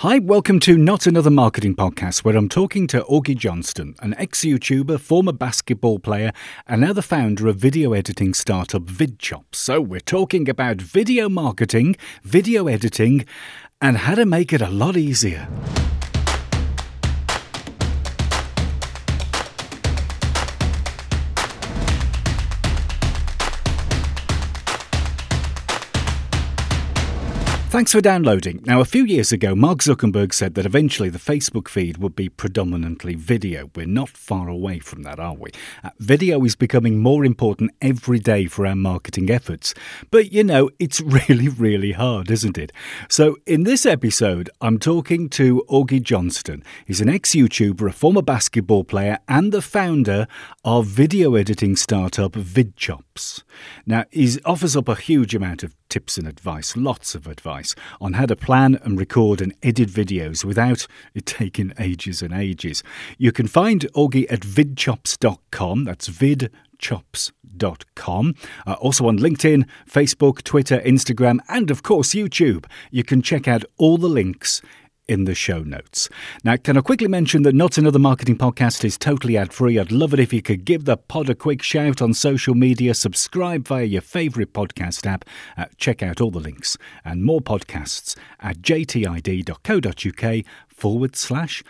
Hi, welcome to Not Another Marketing Podcast, where I'm talking to Augie Johnston, an ex YouTuber, former basketball player, and now the founder of video editing startup VidChops. So, we're talking about video marketing, video editing, and how to make it a lot easier. Thanks for downloading. Now, a few years ago, Mark Zuckerberg said that eventually the Facebook feed would be predominantly video. We're not far away from that, are we? Uh, video is becoming more important every day for our marketing efforts. But, you know, it's really, really hard, isn't it? So, in this episode, I'm talking to Augie Johnston. He's an ex YouTuber, a former basketball player, and the founder of video editing startup VidChops. Now, he offers up a huge amount of tips and advice, lots of advice on how to plan and record and edit videos without it taking ages and ages. You can find Augie at vidchops.com. That's vidchops.com. Uh, also on LinkedIn, Facebook, Twitter, Instagram, and of course YouTube. You can check out all the links in the show notes. Now, can I quickly mention that Not Another Marketing Podcast is totally ad free? I'd love it if you could give the pod a quick shout on social media, subscribe via your favourite podcast app, uh, check out all the links and more podcasts at jtid.co.uk forward slash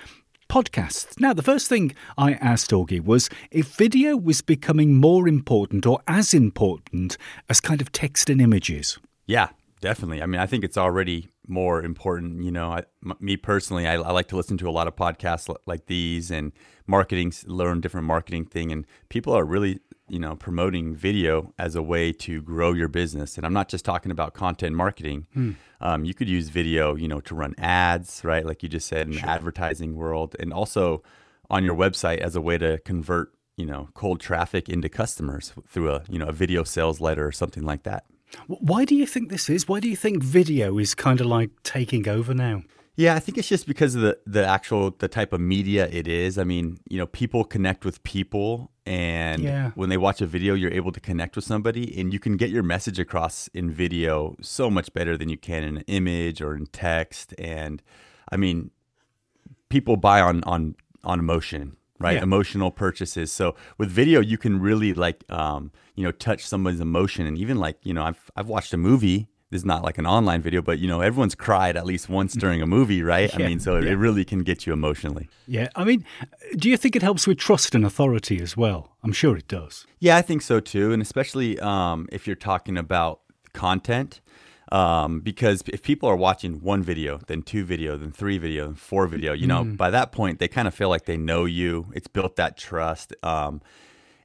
podcasts. Now, the first thing I asked Augie was if video was becoming more important or as important as kind of text and images. Yeah, definitely. I mean, I think it's already more important. You know, I, m- me personally, I, I, like to listen to a lot of podcasts l- like these and marketing, learn different marketing thing. And people are really, you know, promoting video as a way to grow your business. And I'm not just talking about content marketing. Hmm. Um, you could use video, you know, to run ads, right? Like you just said in sure. the advertising world, and also on your website as a way to convert, you know, cold traffic into customers through a, you know, a video sales letter or something like that. Why do you think this is? Why do you think video is kind of like taking over now? Yeah, I think it's just because of the the actual the type of media it is. I mean, you know, people connect with people and yeah. when they watch a video, you're able to connect with somebody and you can get your message across in video so much better than you can in an image or in text and I mean, people buy on on on emotion right? Yeah. Emotional purchases. So with video, you can really like, um, you know, touch somebody's emotion. And even like, you know, I've, I've watched a movie. This is not like an online video, but you know, everyone's cried at least once during a movie, right? Yeah. I mean, so yeah. it really can get you emotionally. Yeah. I mean, do you think it helps with trust and authority as well? I'm sure it does. Yeah, I think so too. And especially um, if you're talking about content, um, because if people are watching one video, then two video, then three video, then four video, you know, mm. by that point they kind of feel like they know you. It's built that trust, um,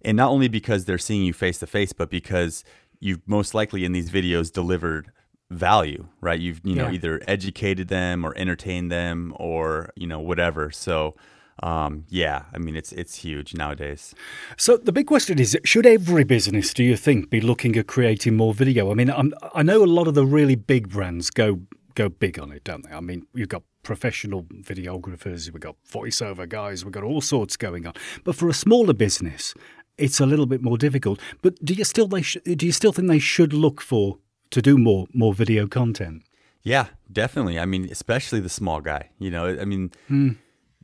and not only because they're seeing you face to face, but because you've most likely in these videos delivered value, right? You've you know yeah. either educated them or entertained them or you know whatever. So um, yeah, I mean it's it's huge nowadays. So the big question is: Should every business, do you think, be looking at creating more video? I mean, I'm, i know a lot of the really big brands go go big on it, don't they? I mean, you've got professional videographers, we've got voiceover guys, we've got all sorts going on. But for a smaller business, it's a little bit more difficult. But do you still they sh- do you still think they should look for to do more more video content? Yeah, definitely. I mean, especially the small guy. You know, I mean. Mm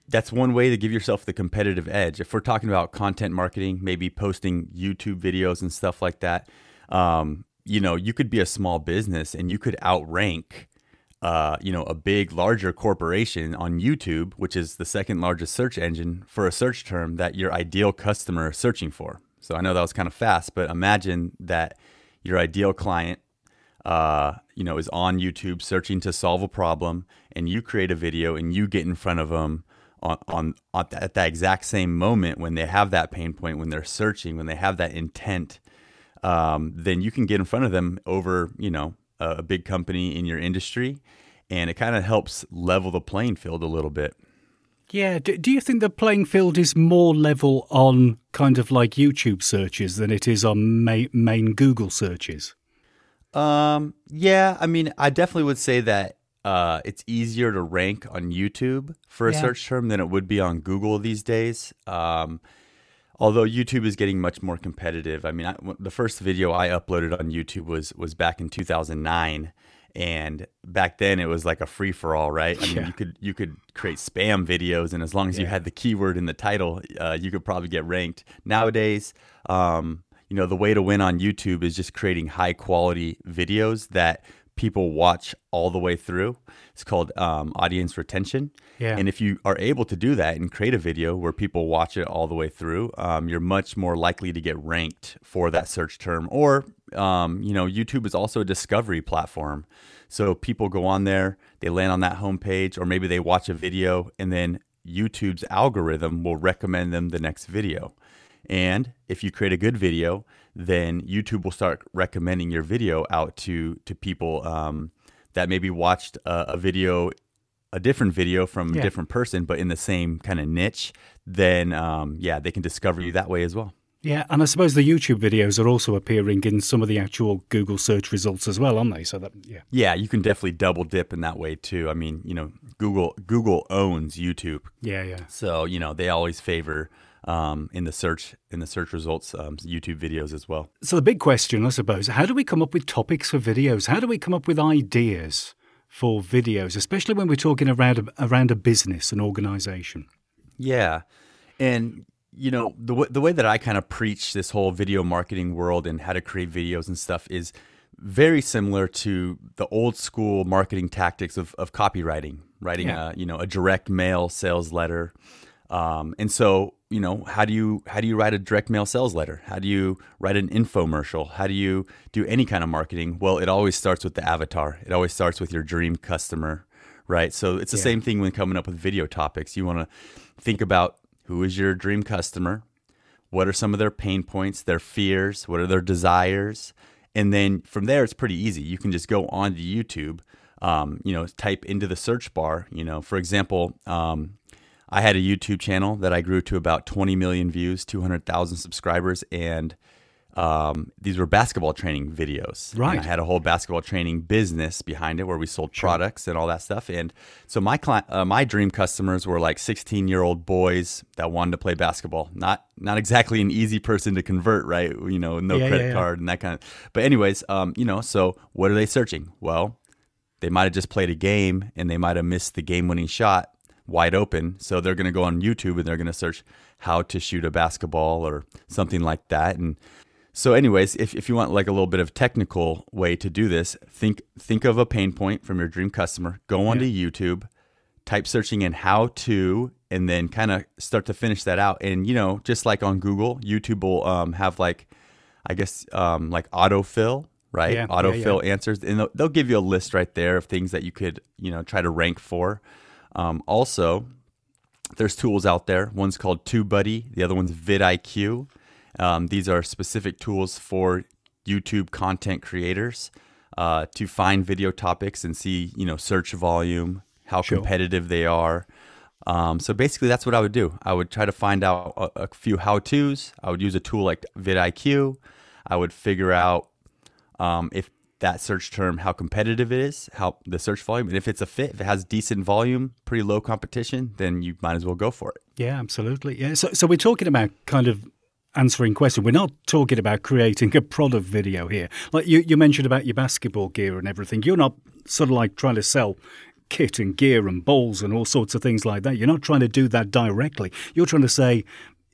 that's one way to give yourself the competitive edge. If we're talking about content marketing, maybe posting YouTube videos and stuff like that, um, you know, you could be a small business and you could outrank, uh, you know, a big, larger corporation on YouTube, which is the second largest search engine for a search term that your ideal customer is searching for. So I know that was kind of fast, but imagine that your ideal client, uh, you know, is on YouTube searching to solve a problem, and you create a video and you get in front of them on, on, on at that exact same moment when they have that pain point, when they're searching, when they have that intent, um, then you can get in front of them over, you know, a, a big company in your industry, and it kind of helps level the playing field a little bit. Yeah. Do, do you think the playing field is more level on kind of like YouTube searches than it is on ma- main Google searches? Um, yeah, I mean, I definitely would say that uh, it's easier to rank on YouTube for a yeah. search term than it would be on Google these days. Um, although YouTube is getting much more competitive. I mean, I, the first video I uploaded on YouTube was was back in 2009, and back then it was like a free for all, right? I mean, Yeah. you could you could create spam videos, and as long as you had the keyword in the title, uh, you could probably get ranked. Nowadays, um, you know, the way to win on YouTube is just creating high quality videos that people watch all the way through. It's called um, audience retention. Yeah. And if you are able to do that and create a video where people watch it all the way through, um, you're much more likely to get ranked for that search term. Or, um, you know, YouTube is also a discovery platform. So people go on there, they land on that homepage, or maybe they watch a video, and then YouTube's algorithm will recommend them the next video. And if you create a good video, then YouTube will start recommending your video out to to people um, that maybe watched a, a video, a different video from Yeah. a different person, but in the same kind of niche. Then um, yeah, they can discover you that way as well. Yeah, and I suppose the YouTube videos are also appearing in some of the actual Google search results as well, aren't they? So that yeah. Yeah, you can definitely double dip in that way too. I mean, you know, Google Google owns YouTube, Yeah, yeah. so you know they always favor um, in the search in the search results um, YouTube videos as well. So the big question, I suppose, how do we come up with topics for videos? How do we come up with ideas for videos, especially when we're talking around a, around a business, an organization? Yeah, and you know the w- the way that I kind of preach this whole video marketing world and how to create videos and stuff is very similar to the old school marketing tactics of, of copywriting, writing Yeah. a you know a direct mail sales letter. Um, and so you know how do you how do you write a direct mail sales letter? How do you write an infomercial? How do you do any kind of marketing? Well, it always starts with the avatar. It always starts with your dream customer, right? So it's the Yeah. same thing when coming up with video topics. You want to think about who is your dream customer, what are some of their pain points, their fears, what are their desires, and then from there it's pretty easy. You can just go onto YouTube, um, you know, type into the search bar. You know, for example, um, I had a YouTube channel that I grew to about 20 million views, 200,000 subscribers, and um, these were basketball training videos. And Right. I had a whole basketball training business behind it where we sold products and all that stuff. And so my client, uh, my dream customers were like 16 year old boys that wanted to play basketball. Not not exactly an easy person to convert, right? You know, no Yeah, credit yeah, yeah. card and that kind of. But anyways, um, you know, so what are they searching? Well, they might have just played a game and they might have missed the game winning shot wide open. So they're going to go on YouTube and they're going to search how to shoot a basketball or something like that. And so, anyways, if, if you want like a little bit of technical way to do this, think think of a pain point from your dream customer. Go onto YouTube, type searching in how to, and then kind of start to finish that out. And you know, just like on Google, YouTube will um, have like, I guess, um, like autofill, right? Yeah, yeah, autofill answers, and they'll, they'll give you a list right there of things that you could you know try to rank for. Um, also, there's tools out there. One's called TubeBuddy, the other one's vidIQ. Um, these are specific tools for YouTube content creators uh, to find video topics and see, you know, search volume, how Sure. competitive they are. Um, so basically, that's what I would do. I would try to find out a, a few how tos. I would use a tool like vidIQ. I would figure out um, if that search term, how competitive it is, how the search volume, and if it's a fit, if it has decent volume, pretty low competition, then you might as well go for it. Yeah, absolutely. Yeah. So, so we're talking about kind of answering question. We're not talking about creating a product video here. Like you, you mentioned about your basketball gear and everything. You're not sort of like trying to sell kit and gear and balls and all sorts of things like that. You're not trying to do that directly. You're trying to say,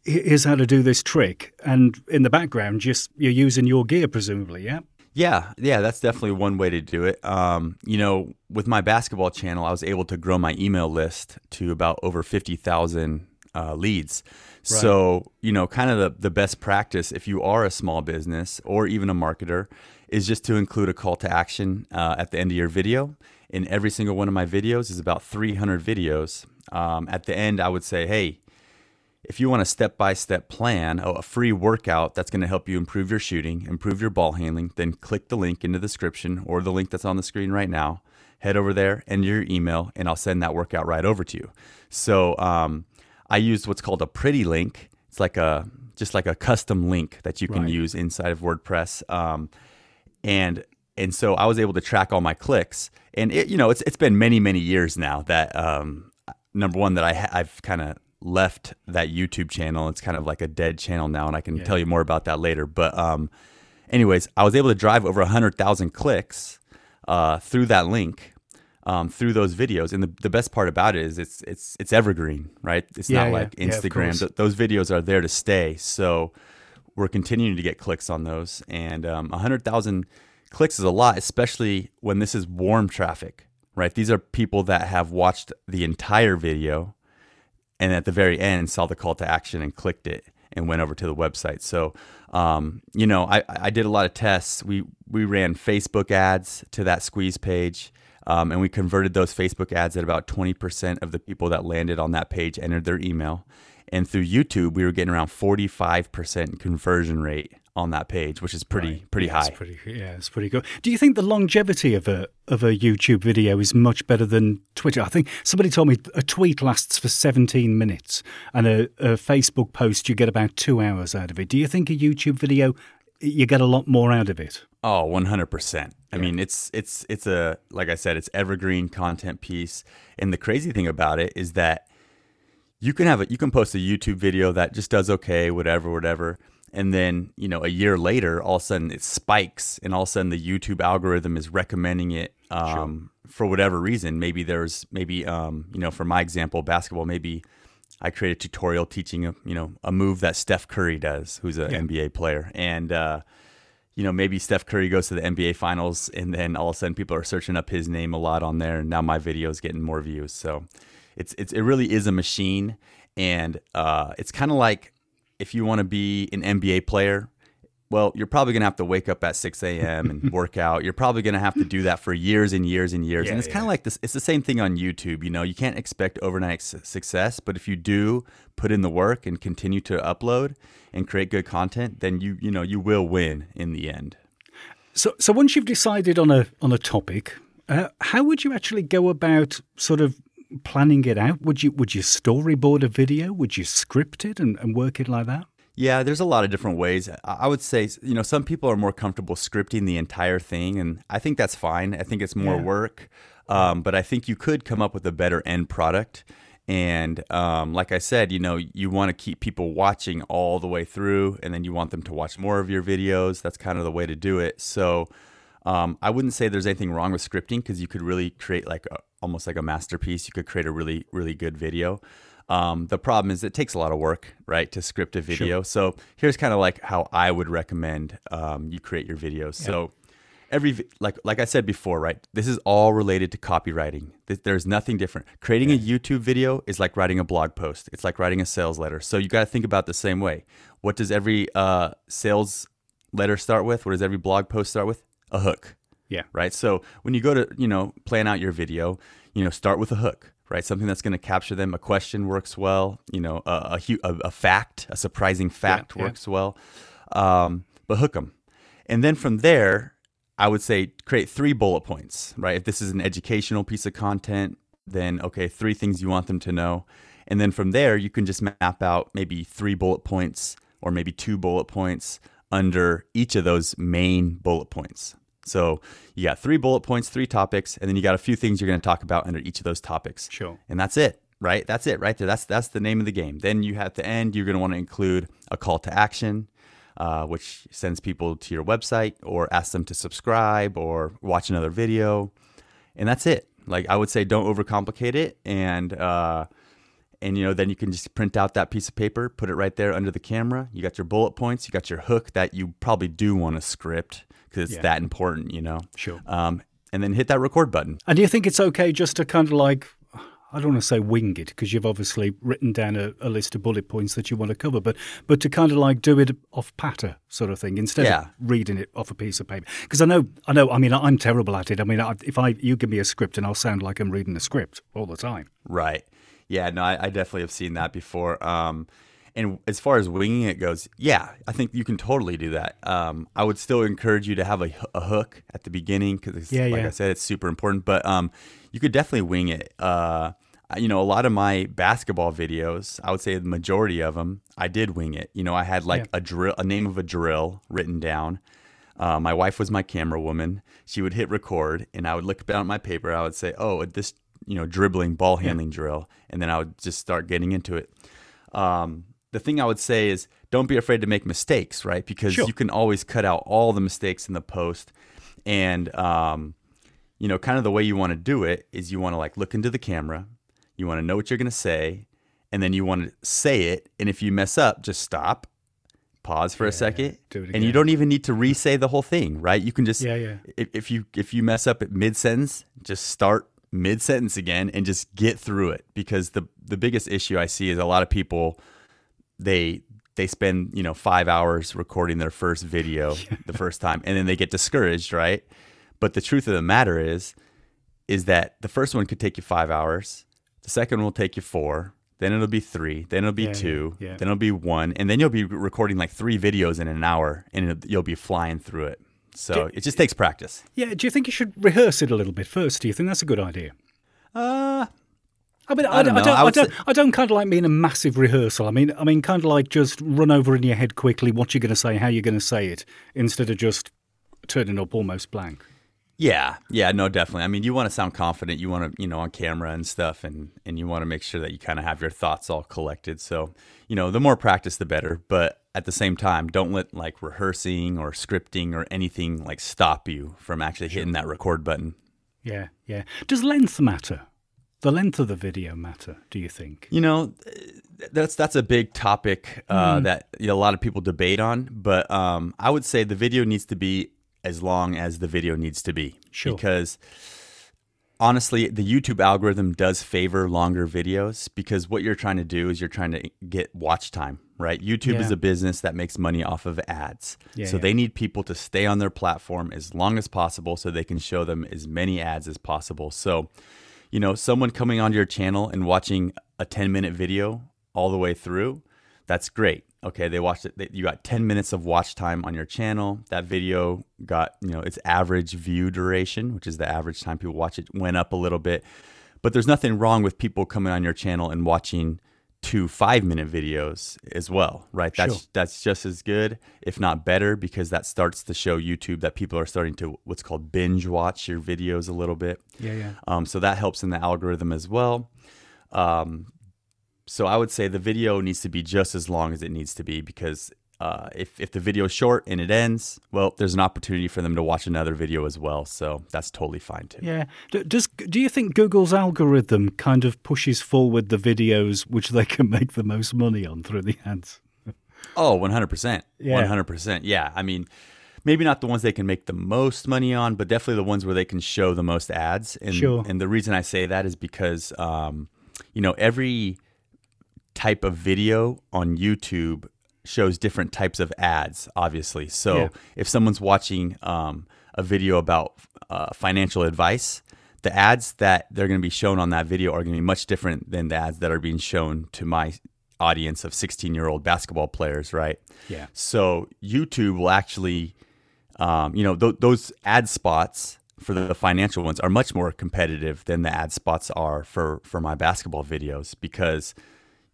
here's how to do this trick. And in the background, just you're using your gear, presumably. Yeah. Yeah, yeah, that's definitely one way to do it. Um, you know, with my basketball channel, I was able to grow my email list to about over 50,000 uh, leads. So, you know, kind of the, the best practice if you are a small business or even a marketer is just to include a call to action uh, at the end of your video. In every single one of my videos is about 300 videos. Um, at the end, I would say, hey, if you want a step by step plan, oh, a free workout that's going to help you improve your shooting, improve your ball handling, then click the link in the description or the link that's on the screen right now. Head over there, enter your email, and I'll send that workout right over to you. So um, I used what's called a pretty link. It's like a just like a custom link that you can Right. use inside of WordPress. Um, and and so I was able to track all my clicks. And it, you know, it's it's been many many years now that um, number one that I ha- I've kind of left that YouTube channel. It's kind of like a dead channel now, and I can tell you more about that later. But um, anyways, I was able to drive over hundred thousand clicks. uh, through that link, um, through those videos. And the, the best part about it is it's it's it's evergreen, right? It's Yeah, not yeah. like Instagram. Th- those videos are there to stay. So we're continuing to get clicks on those, and um, 100,000 clicks is a lot, especially when this is warm traffic, right? These are people that have watched the entire video and at the very end saw the call to action and clicked it and went over to the website. So, um, you know, I, I did a lot of tests. We we ran Facebook ads to that squeeze page, um, and we converted those Facebook ads at about twenty percent of the people that landed on that page entered their email. And through YouTube, we were getting around forty five percent conversion rate on that page, which is pretty Right. pretty Yeah, high. It's pretty, yeah, it's pretty good. Do you think the longevity of a of a YouTube video is much better than Twitter? I think somebody told me a tweet lasts for 17 minutes, and a, a Facebook post you get about two hours out of it. Do you think a YouTube video you get a lot more out of it? Oh, 100%. I mean, it's it's it's a like I said, it's evergreen content piece. And the crazy thing about it is that you can have a you can post a YouTube video that just does okay, whatever, whatever. And then, you know, a year later, all of a sudden it spikes and all of a sudden the YouTube algorithm is recommending it um, for whatever reason. Maybe there's maybe um, you know, for my example, basketball, maybe I create a tutorial teaching a you know a move that Steph Curry does, who's an Yeah. NBA player, and uh, you know maybe Steph Curry goes to the NBA Finals, and then all of a sudden people are searching up his name a lot on there, and now my video is getting more views. So it's it's it really is a machine, and uh, it's kind of like if you want to be an NBA player. Well, you're probably gonna have to wake up at 6 a.m. and work out. You're probably gonna have to do that for years and years and years. Yeah, and it's yeah. kind of like this. It's the same thing on YouTube. You know, you can't expect overnight su- success, but if you do put in the work and continue to upload and create good content, then you you know you will win in the end. So, so once you've decided on a on a topic, uh, how would you actually go about sort of planning it out? Would you would you storyboard a video? Would you script it and, and work it like that? Yeah, there's a lot of different ways. I would say, you know, some people are more comfortable scripting the entire thing, and I think that's fine. I think it's more Yeah. work, um, but I think you could come up with a better end product. And um, like I said, you know, you want to keep people watching all the way through, and then you want them to watch more of your videos. That's kind of the way to do it. So um, I wouldn't say there's anything wrong with scripting because you could really create like a, almost like a masterpiece. You could create a really, really good video. Um, the problem is it takes a lot of work, right, to script a video. So here's kind of like how I would recommend um, you create your videos. So every like like I said before, right? This is all related to copywriting. There's nothing different. Creating a YouTube video is like writing a blog post. It's like writing a sales letter. So you got to think about the same way. What does every uh, sales letter start with? What does every blog post start with? A hook Yeah. right? So when you go to, you know, plan out your video, you know, start with a hook, right? Something that's going to capture them. A question works well, you know, a, a, a, fact, a surprising fact yeah. works well, um, but hook them. And then from there, I would say create three bullet points, right? If this is an educational piece of content, then okay, three things you want them to know. And then from there, you can just map out maybe three bullet points or maybe two bullet points under each of those main bullet points. So you got three bullet points, three topics, and then you got a few things you're going to talk about under each of those topics. Sure. And that's it, right? That's it right there. That's that's the name of the game. Then you at the end, you're going to want to include a call to action, uh, which sends people to your website or asks them to subscribe or watch another video, and that's it. Like I would say, don't overcomplicate it, and uh, and you know then you can just print out that piece of paper, put it right there under the camera. You got your bullet points, you got your hook that you probably do want to script because it's Yeah. that important, you know. Sure. Um, and then hit that record button. And do you think it's okay just to kind of like, I don't want to say wing it because you've obviously written down a, a list of bullet points that you want to cover, but but to kind of like do it off patter sort of thing instead Yeah. of reading it off a piece of paper. Because I know, I know, I mean, I'm terrible at it. I mean, I, if I you give me a script and I'll sound like I'm reading a script all the time. Right. Yeah, no, I, I definitely have seen that before. Um, and as far as winging it goes, yeah, I think you can totally do that. Um, I would still encourage you to have a, a hook at the beginning because, Yeah, like yeah. I said, it's super important. But um, you could definitely wing it. Uh, you know, a lot of my basketball videos, I would say the majority of them, I did wing it. You know, I had like Yeah. a drill, a name of a drill written down. Uh, my wife was my camera woman. She would hit record, and I would look down at my paper. I would say, "Oh, this, you know, dribbling ball handling drill," and then I would just start getting into it. Um, the thing I would say is, don't be afraid to make mistakes, right? Because Sure. you can always cut out all the mistakes in the post, and um, you know, kind of the way you want to do it is you want to like look into the camera, you want to know what you're going to say, and then you want to say it. And if you mess up, just stop, pause for a second, and you don't even need to re-say the whole thing, right? You can just Yeah, yeah. If, if you if you mess up at mid sentence, just start mid sentence again and just get through it. Because the the biggest issue I see is a lot of people they they spend you know five hours recording their first video the first time and then they get discouraged right but the truth of the matter is is that the first one could take you five hours the second one will take you four then it'll be three then it'll be Yeah, two yeah. then it'll be one and then you'll be recording like three videos in an hour and it'll- you'll be flying through it so it just takes practice Yeah, do you think you should rehearse it a little bit first? Do you think that's a good idea? uh I mean, I, I don't don't, I don't, I I don't, say- I don't kind of like mean a massive rehearsal. I mean, I mean, kind of like just run over in your head quickly what you're going to say, how you're going to say it, instead of just turning up almost blank. Yeah, yeah, no, definitely. I mean, you want to sound confident. You want to, you know, on camera and stuff, and and you want to make sure that you kind of have your thoughts all collected. So, you know, the more practice, the better. But at the same time, don't let like rehearsing or scripting or anything like stop you from actually hitting that record button. Yeah, yeah. Does length matter? The length of the video matter? Do you think? You know, that's that's a big topic uh, Mm. that you know, a lot of people debate on. But um, I would say the video needs to be as long as the video needs to be. Sure. Because honestly, the YouTube algorithm does favor longer videos because what you're trying to do is you're trying to get watch time, right? YouTube is a business that makes money off of ads. Yeah, so yeah. they need people to stay on their platform as long as possible so they can show them as many ads as possible. So, you know, someone coming onto your channel and watching a 10 minute video all the way through, that's great. Okay, they watched it. they- You got 10 minutes of watch time on your channel. That video got, you know, its average view duration, which is the average time people watch it, went up a little bit. But there's nothing wrong with people coming on your channel and watching two five minute videos as well, right? That's Sure. that's just as good, if not better, because that starts to show YouTube that people are starting to what's called binge watch your videos a little bit. Yeah, yeah. Um, so that helps in the algorithm as well. Um, so I would say the video needs to be just as long as it needs to be because uh, if, if the video is short and it ends, well, there's an opportunity for them to watch another video as well. So that's totally fine too. Yeah. Does do you think Google's algorithm kind of pushes forward the videos which they can make the most money on through the ads? Oh, 100%. Yeah. 100%. Yeah. I mean, maybe not the ones they can make the most money on, but definitely the ones where they can show the most ads. And, Sure. and the reason I say that is because, um, you know, every type of video on YouTube shows different types of ads, obviously. So Yeah. if someone's watching um, a video about uh, financial advice, the ads that they're going to be shown on that video are going to be much different than the ads that are being shown to my audience of 16 year old basketball players, right? Yeah. So YouTube will actually, um, you know, th- those ad spots for the financial ones are much more competitive than the ad spots are for for my basketball videos because,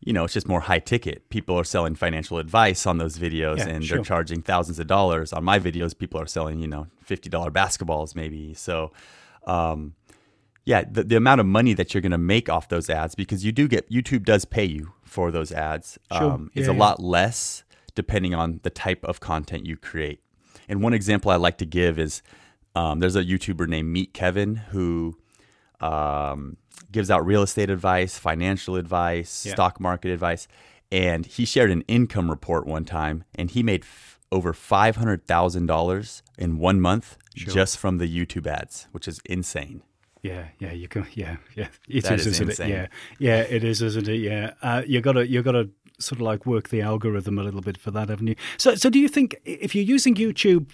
you know, it's just more high ticket. People are selling financial advice on those videos, Yeah, and sure. they're charging thousands of dollars. On my videos, people are selling, you know, fifty dollar basketballs maybe. So. Um, yeah, the, the amount of money that you're going to make off those ads because you do get YouTube does pay you for those ads Sure. um, is a yeah. lot less depending on the type of content you create. And one example I like to give is um, there's a YouTuber named Meet Kevin who um, gives out real estate advice, financial advice, Yeah. stock market advice, and he shared an income report one time, and he made f- over five hundred thousand dollars in one month Sure. just from the YouTube ads, which is insane. Yeah, yeah, you can. Yeah, yeah, it That is, is isn't insane. it? Yeah, yeah, it is, isn't it? Yeah, uh, you gotta, you gotta sort of like work the algorithm a little bit for that, haven't you? So, so do you think if you're using YouTube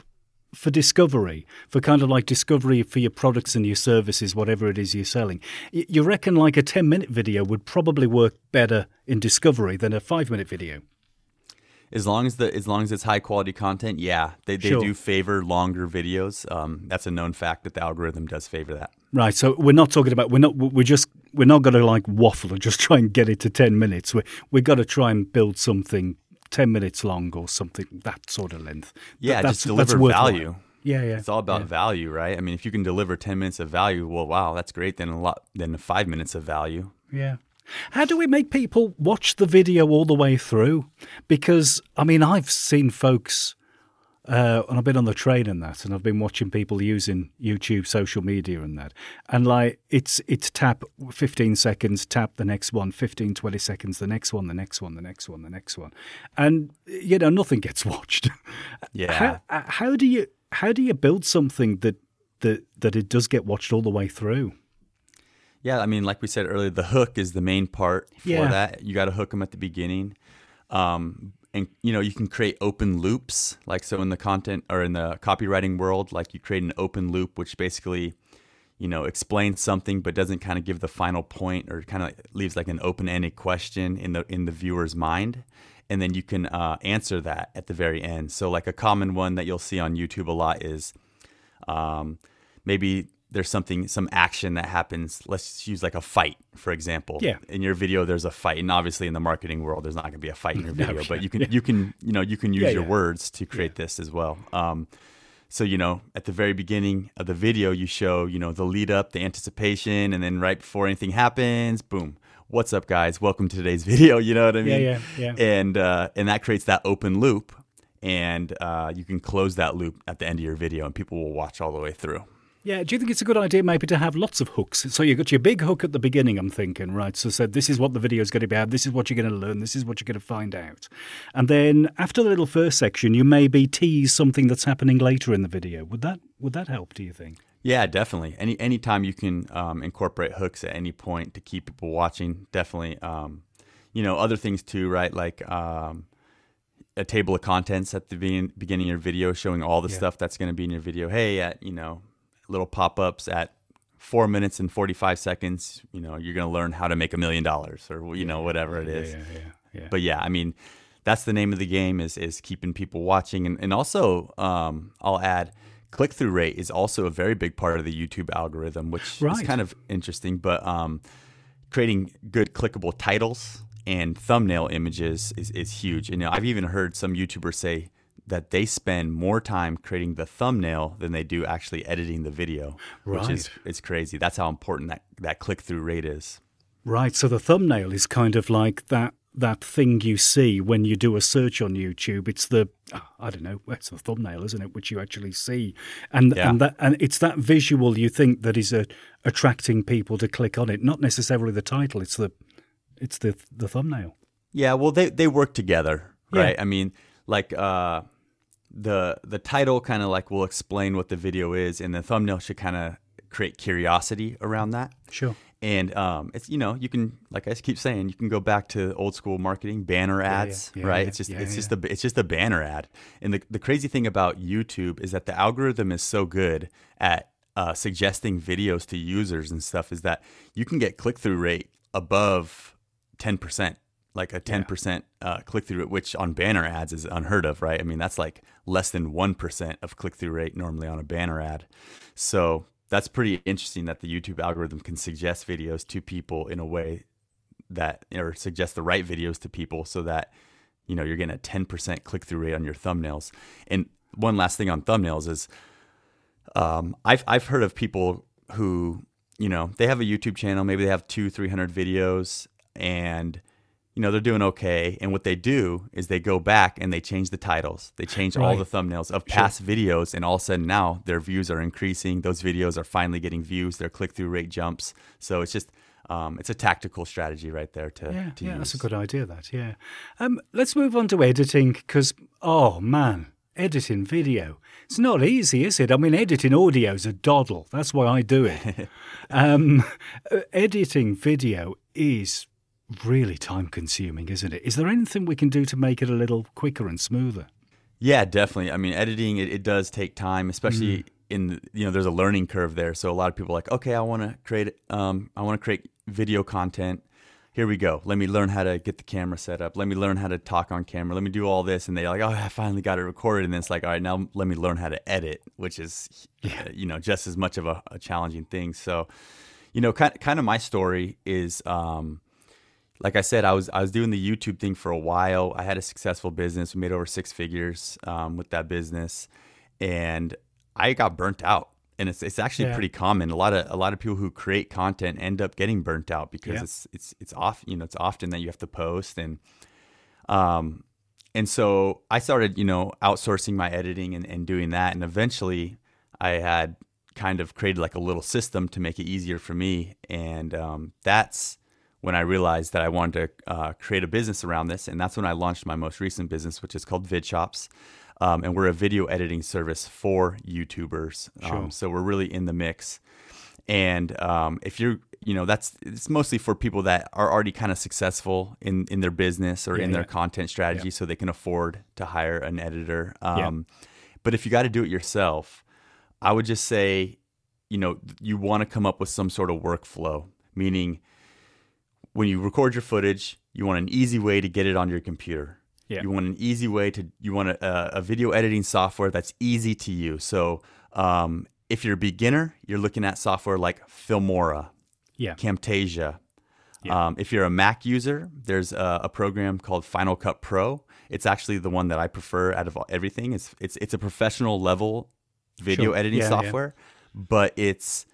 for discovery, for kind of like discovery for your products and your services, whatever it is you're selling, you reckon like a ten minute video would probably work better in discovery than a five minute video? As long as the as long as it's high quality content, yeah, they, they Sure. do favor longer videos. Um, that's a known fact that the algorithm does favor that. Right. So we're not talking about we're not we're just we're not going to like waffle and just try and get it to ten minutes. We we got to try and build something ten minutes long or something that sort of length. Yeah, Th- just deliver worthwhile. value. Yeah, yeah. It's all about value, right? I mean, if you can deliver ten minutes of value, well, wow, that's great. Then a lot, then five minutes of value. Yeah. How do we make people watch the video all the way through? Because I mean, I've seen folks uh, and I've been on the train and that, and I've been watching people using YouTube, social media, and that, and like it's it's tap 15 seconds, tap the next one, 15, 20 seconds, the next one, the next one, the next one, the next one, and you know nothing gets watched. Yeah. How, uh, how do you how do you build something that that that it does get watched all the way through? Yeah, I mean, like we said earlier, the hook is the main part for Yeah. that. You got to hook them at the beginning, um, and you know you can create open loops. Like so, in the content or in the copywriting world, like you create an open loop, which basically, you know, explains something but doesn't kind of give the final point or kind of leaves like an open-ended question in the in the viewer's mind, and then you can uh, answer that at the very end. So, like a common one that you'll see on YouTube a lot is um, maybe there's something some action that happens. Let's use like a fight for example. Yeah. in your video there's a fight and obviously in the marketing world there's not going to be a fight in your No, video yeah, but you can you can you know you can use Yeah, your yeah. words to create this as well. Um, so you know at the very beginning of the video you show you know the lead up the anticipation and then right before anything happens boom. What's up guys? Welcome to today's video you know what i Yeah, mean? yeah, yeah. and uh, and that creates that open loop and uh, you can close that loop at the end of your video and people will watch all the way through Yeah, do you think it's a good idea maybe to have lots of hooks? So you've got your big hook at the beginning, I'm thinking, right? So said this is what the video is going to be about, this is what you're going to learn, this is what you're going to find out. And then after the little first section, you maybe tease something that's happening later in the video. Would that would that help, do you think? Yeah, definitely. Any anytime you can um, incorporate hooks at any point to keep people watching, definitely. Um, you know, other things too, right? Like um, a table of contents at the beginning of your video, showing all the Yeah. stuff that's going to be in your video. Hey, at you know, little pop ups at four minutes and forty five seconds. You know, you're going to learn how to make a million dollars, or you know, whatever it is Yeah, yeah, yeah. yeah. but yeah, I mean, that's the name of the game is is keeping people watching, and and also um, I'll add click through rate is also a very big part of the YouTube algorithm, which Right. is kind of interesting. But um, creating good clickable titles and thumbnail images is is huge. And you know, I've even heard some YouTubers say that they spend more time creating the thumbnail than they do actually editing the video, which is it's crazy. That's how important that that click through rate is. Right, so the thumbnail is kind of like that that thing you see when you do a search on YouTube. It's the I don't know, it's the thumbnail, isn't it, which you actually see, and Yeah. and that and it's that visual you think that is uh, attracting people to click on it, not necessarily the title. It's the it's the the thumbnail. Yeah, well, they they work together, Yeah. right? I mean, like uh, the the title kind of like will explain what the video is, and the thumbnail should kind of create curiosity around that. Sure. And um, it's you know you can like I keep saying you can go back to old school marketing banner yeah. ads Yeah, right yeah. it's just Yeah, it's yeah. just a it's just a banner ad and the the crazy thing about YouTube is that the algorithm is so good at uh, suggesting videos to users and stuff is that you can get click through rate above ten percent like a ten percent uh, click through rate which on banner ads is unheard of right? I mean that's like less than one percent of click through rate normally on a banner ad. So that's pretty interesting that the YouTube algorithm can suggest videos to people in a way that or suggest the right videos to people so that you know you're getting a 10% click through rate on your thumbnails. And one last thing on thumbnails is um, I've I've heard of people who you know they have a YouTube channel, maybe they have two, three hundred videos, and you know they're doing okay. And what they do is they go back and they change the titles, they change all the thumbnails of past videos, and all of a sudden now their views are increasing. Those videos are finally getting views. Their click through rate jumps. So it's just um, it's a tactical strategy right there to, Yeah, to yeah, use. that's a good idea. That yeah. Um, let's move on to editing because oh man, editing video. It's not easy, is it? I mean, editing audio is a doddle. That's why I do it. um, uh, editing video is really time consuming, isn't it? Is there anything we can do to make it a little quicker and smoother? Yeah, definitely. I mean, editing it, it does take time, especially Mm. in you know there's a learning curve there. So a lot of people are like, okay, I want to create um, I want to create video content. Here we go. Let me learn how to get the camera set up. Let me learn how to talk on camera. Let me do all this, and they're like, oh, I finally got it recorded. And then it's like, all right, now let me learn how to edit, which is uh, you know just as much of a, a challenging thing. So, you know, kind kind of my story is. Um, like I said, I was I was doing the YouTube thing for a while. I had a successful business. We made over six figures um, with that business, and I got burnt out. And it's it's actually Yeah. pretty common. A lot of a lot of people who create content end up getting burnt out because Yeah. it's it's it's off. You know, it's often that you have to post and um, and so I started, you know, outsourcing my editing and, and doing that. And eventually I had kind of created like a little system to make it easier for me. And um, that's when I realized that I wanted to uh, create a business around this. And that's when I launched my most recent business, which is called VidChops. Um, and we're a video editing service for YouTubers. Sure. Um, so we're really in the mix. And um, if you're, you know, that's it's mostly for people that are already kind of successful in in their business or Yeah, in their yeah. content strategy, so they can afford to hire an editor. Yeah. Um, But if you got to do it yourself, I would just say, you know, you want to come up with some sort of workflow, meaning when you record your footage, you want an easy way to get it on your computer. Yeah. You want an easy way to, you want a, a video editing software that's easy to use. So um, if you're a beginner, you're looking at software like Filmora, Yeah. Camtasia. Yeah. Um, if you're a Mac user, there's a, a program called Final Cut Pro. It's actually the one that I prefer out of everything. It's it's it's a professional level video Sure. editing Yeah, yeah. software, but it's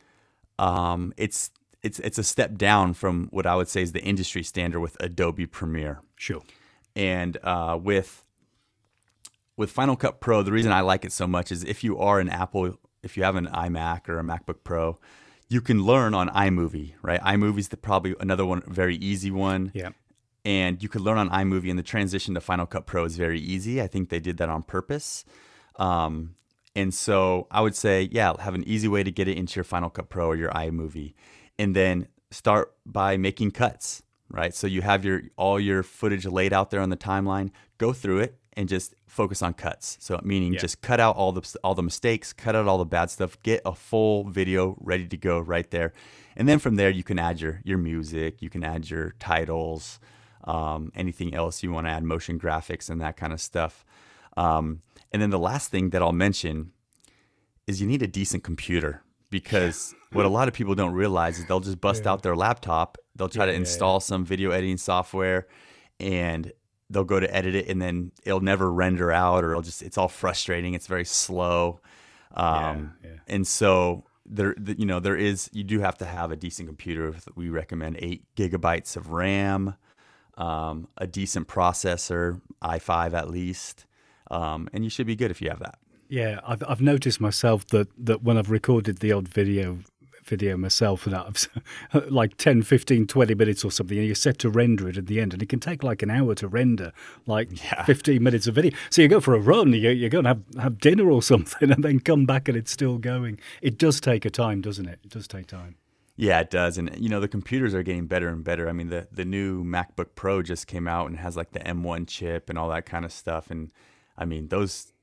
um, it's it's it's a step down from what I would say is the industry standard with Adobe Premiere Sure. and uh, with with Final Cut Pro, the reason I like it so much is if you are an Apple, if you have an iMac or a MacBook Pro, you can learn on iMovie, right? iMovie's the probably another one, very easy one, Yeah. and you could learn on iMovie, and the transition to Final Cut Pro is very easy. I think they did that on purpose. Um, and so I would say, yeah, have an easy way to get it into your Final Cut Pro or your iMovie, and then start by making cuts, right? So you have your all your footage laid out there on the timeline. Go through it and just focus on cuts. So meaning Yeah. just cut out all the all the mistakes, cut out all the bad stuff, get a full video ready to go right there, and then from there you can add your your music, you can add your titles, um, anything else you want to add, motion graphics and that kind of stuff. Um, and then the last thing that I'll mention is you need a decent computer because what a lot of people don't realize is they'll just bust out their laptop, they'll try to yeah, install some video editing software and they'll go to edit it and then it'll never render out or it'll just it's all frustrating, it's very slow. Um, Yeah, yeah. and so there you know there is you do have to have a decent computer. We recommend 8 gigabytes of RAM, um, a decent processor, i5 at least. Um, and you should be good if you have that. Yeah, I've I've noticed myself that that when I've recorded the odd video video myself and I've like 10 15 20 minutes or something and you're set to render it at the end and it can take like an hour to render like Yeah. 15 minutes of video so you go for a run you, you're going to have, have dinner or something and then come back and it's still going it does take a time doesn't it it does take time Yeah, it does. And you know, the computers are getting better and better. I mean, the the new MacBook Pro just came out and has like the M1 chip and all that kind of stuff. And I mean, those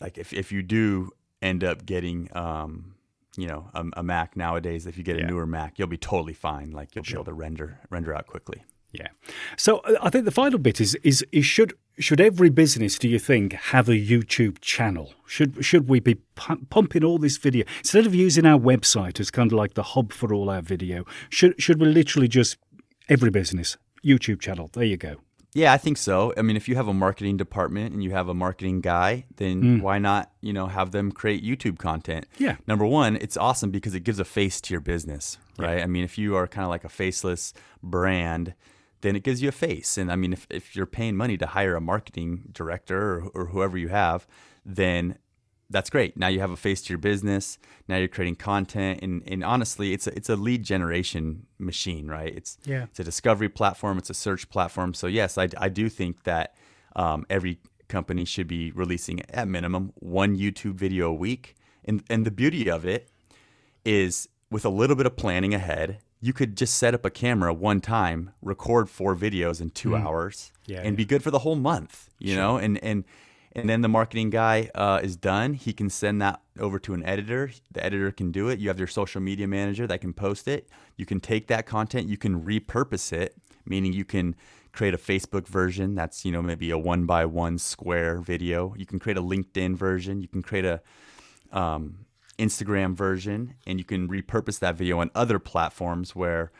like if if you do end up getting um, you know, a, a Mac nowadays, if you get Yeah. a newer Mac, you'll be totally fine. Like you'll be able to render render out quickly. Yeah. So uh, I think the final bit is is is should should every business, do you think, have a YouTube channel? Should should we be pu- pumping all this video instead of using our website as kind of like the hub for all our video? Should should we literally just every business YouTube channel? There you go. Yeah, I think so. I mean, if you have a marketing department and you have a marketing guy, then mm. why not, you know, have them create YouTube content? Yeah. Number one, it's awesome because it gives a face to your business, right? I mean, if you are kind of like a faceless brand, then it gives you a face. And I mean, if, if you're paying money to hire a marketing director or, or whoever you have, then that's great. Now you have a face to your business. Now you're creating content, and, and honestly, it's a, it's a lead generation machine, right? It's Yeah. it's a discovery platform. It's a search platform. So yes, I, I do think that um, every company should be releasing at minimum one YouTube video a week. And and the beauty of it is with a little bit of planning ahead, you could just set up a camera one time, record four videos in two hours, Mm. Yeah, and be good for the whole month. You know, and and and then the marketing guy uh, is done. He can send that over to an editor. The editor can do it. You have your social media manager that can post it. You can take that content, you can repurpose it, meaning you can create a Facebook version that's you know maybe a one by one square video. You can create a LinkedIn version. You can create a um, Instagram version, and you can repurpose that video on other platforms where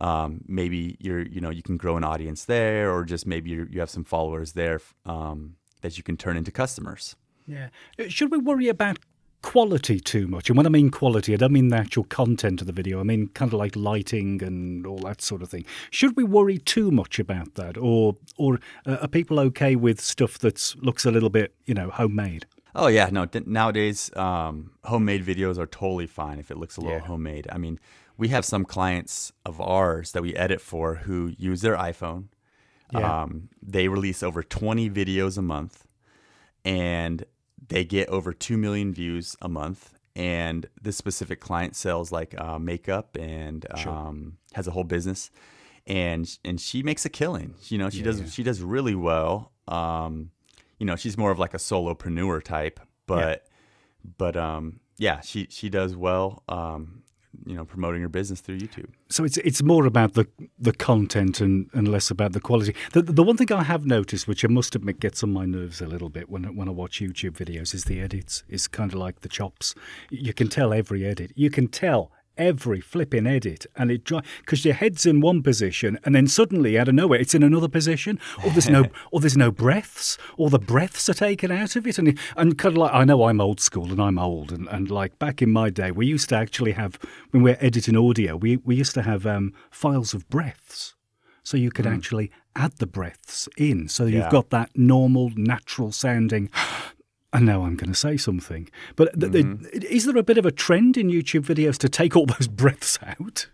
um, maybe you're you know you can grow an audience there, or just maybe you have some followers there um, that you can turn into customers. Yeah. Uh, Should we worry about quality too much? And when I mean quality, I don't mean the actual content of the video. I mean kind of like lighting and all that sort of thing. Should we worry too much about that, or or uh, are people okay with stuff that looks a little bit, you know, homemade? Oh yeah, no. Nowadays, um, homemade videos are totally fine if it looks a little yeah. homemade. I mean, we have some clients of ours that we edit for who use their iPhone. Yeah. Um, they release over 20 videos a month, and they get over 2 million views a month. And this specific client sells like uh, makeup and um, has a whole business, and and she makes a killing. You know, she yeah, does yeah. she does really well. Um, you know, she's more of like a solopreneur type, but yeah. but um yeah, she she does well um you know promoting your business through YouTube. So it's it's more about the the content and, and less about the quality. The the one thing I have noticed, which I must admit gets on my nerves a little bit when when I watch YouTube videos, is the edits. It's kind of like the chops. You can tell every edit. You can tell every flipping edit and it because your head's in one position and then suddenly out of nowhere it's in another position or there's no or there's no breaths or the breaths are taken out of it and and kind of like I know I'm old school and I'm old and, and like back in my day we used to actually have when we are editing audio we we used to have um, files of breaths so you could mm. actually add the breaths in so yeah. you've got that normal natural sounding and now I'm going to say something. But th- mm-hmm. th- is there a bit of a trend in YouTube videos to take all those breaths out?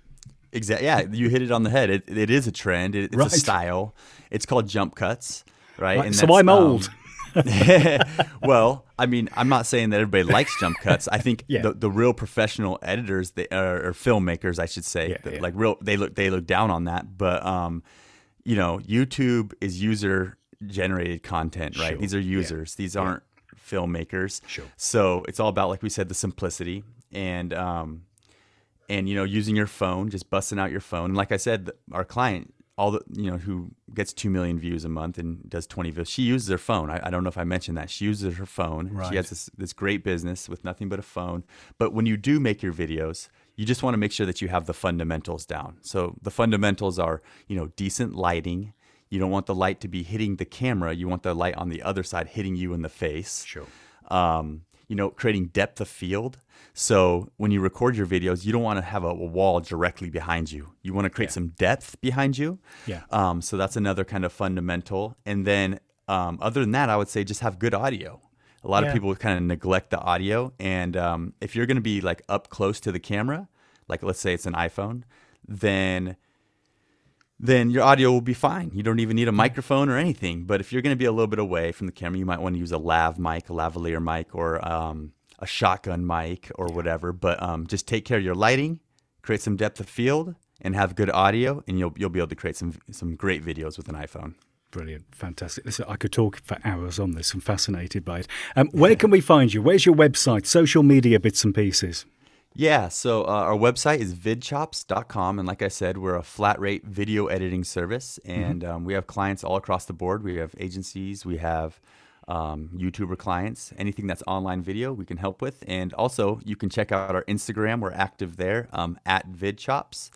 Exactly. Yeah, you hit it on the head. It, it is a trend. It, it's right. a style. It's called jump cuts, right? right. so I'm um, old. well, I mean, I'm not saying that everybody likes jump cuts. I think yeah. the, the real professional editors, they, or, or filmmakers, I should say, yeah, yeah. like real, they look they look down on that. But um, you know, YouTube is user generated content, right? Sure. These are users. These aren't filmmakers. Sure. So it's all about, like we said, the simplicity and um, and you know using your phone, just busting out your phone. And like I said, our client, all the you know who gets two million views a month and does twenty videos, she uses her phone. I, I don't know if I mentioned that she uses her phone. Right. She has this this great business with nothing but a phone. But when you do make your videos, you just want to make sure that you have the fundamentals down. So the fundamentals are, you know, decent lighting, you don't want the light to be hitting the camera. You want the light on the other side hitting you in the face. Sure. Um, you know, creating depth of field. So when you record your videos, you don't want to have a, wall directly behind you. You want to create yeah. some depth behind you. Yeah. Um, so that's another kind of fundamental. And then um, other than that, I would say just have good audio. A lot yeah. of people kind of neglect the audio. And um, if you're going to be like up close to the camera, like let's say it's an iPhone, then – then your audio will be fine. You don't even need a microphone or anything. But if you're going to be a little bit away from the camera, you might want to use a lav mic, a lavalier mic, or um, a shotgun mic or whatever. But um, just take care of your lighting, create some depth of field, and have good audio, and you'll you'll be able to create some some great videos with an iPhone. Brilliant, fantastic. Listen, I could talk for hours on this. I'm fascinated by it. Um, where can we find you? Where's your website? Social media bits and pieces. Yeah, so uh, our website is vidchops.com. And like I said, we're a flat rate video editing service. Mm-hmm. And mm-hmm. um, we have clients all across the board. We have agencies, we have um, YouTuber clients, anything that's online video, we can help with. And also, you can check out our Instagram. We're active there um, at vidchops.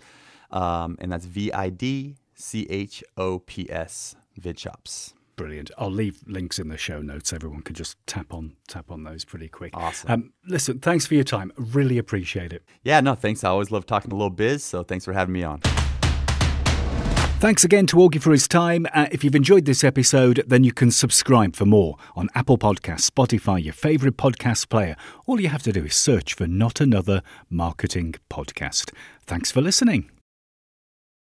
Um, and that's V I D C H O P S, vidchops. Brilliant. I'll leave links in the show notes. Everyone can just tap on tap on those pretty quick. Awesome. Um, listen, thanks for your time. Really appreciate it. Yeah, no, thanks. I always love talking a little biz, so thanks for having me on. Thanks again to Augie for his time. Uh, if you've enjoyed this episode, then you can subscribe for more on Apple Podcasts, Spotify, your favourite podcast player. All you have to do is search for Not Another Marketing Podcast. Thanks for listening.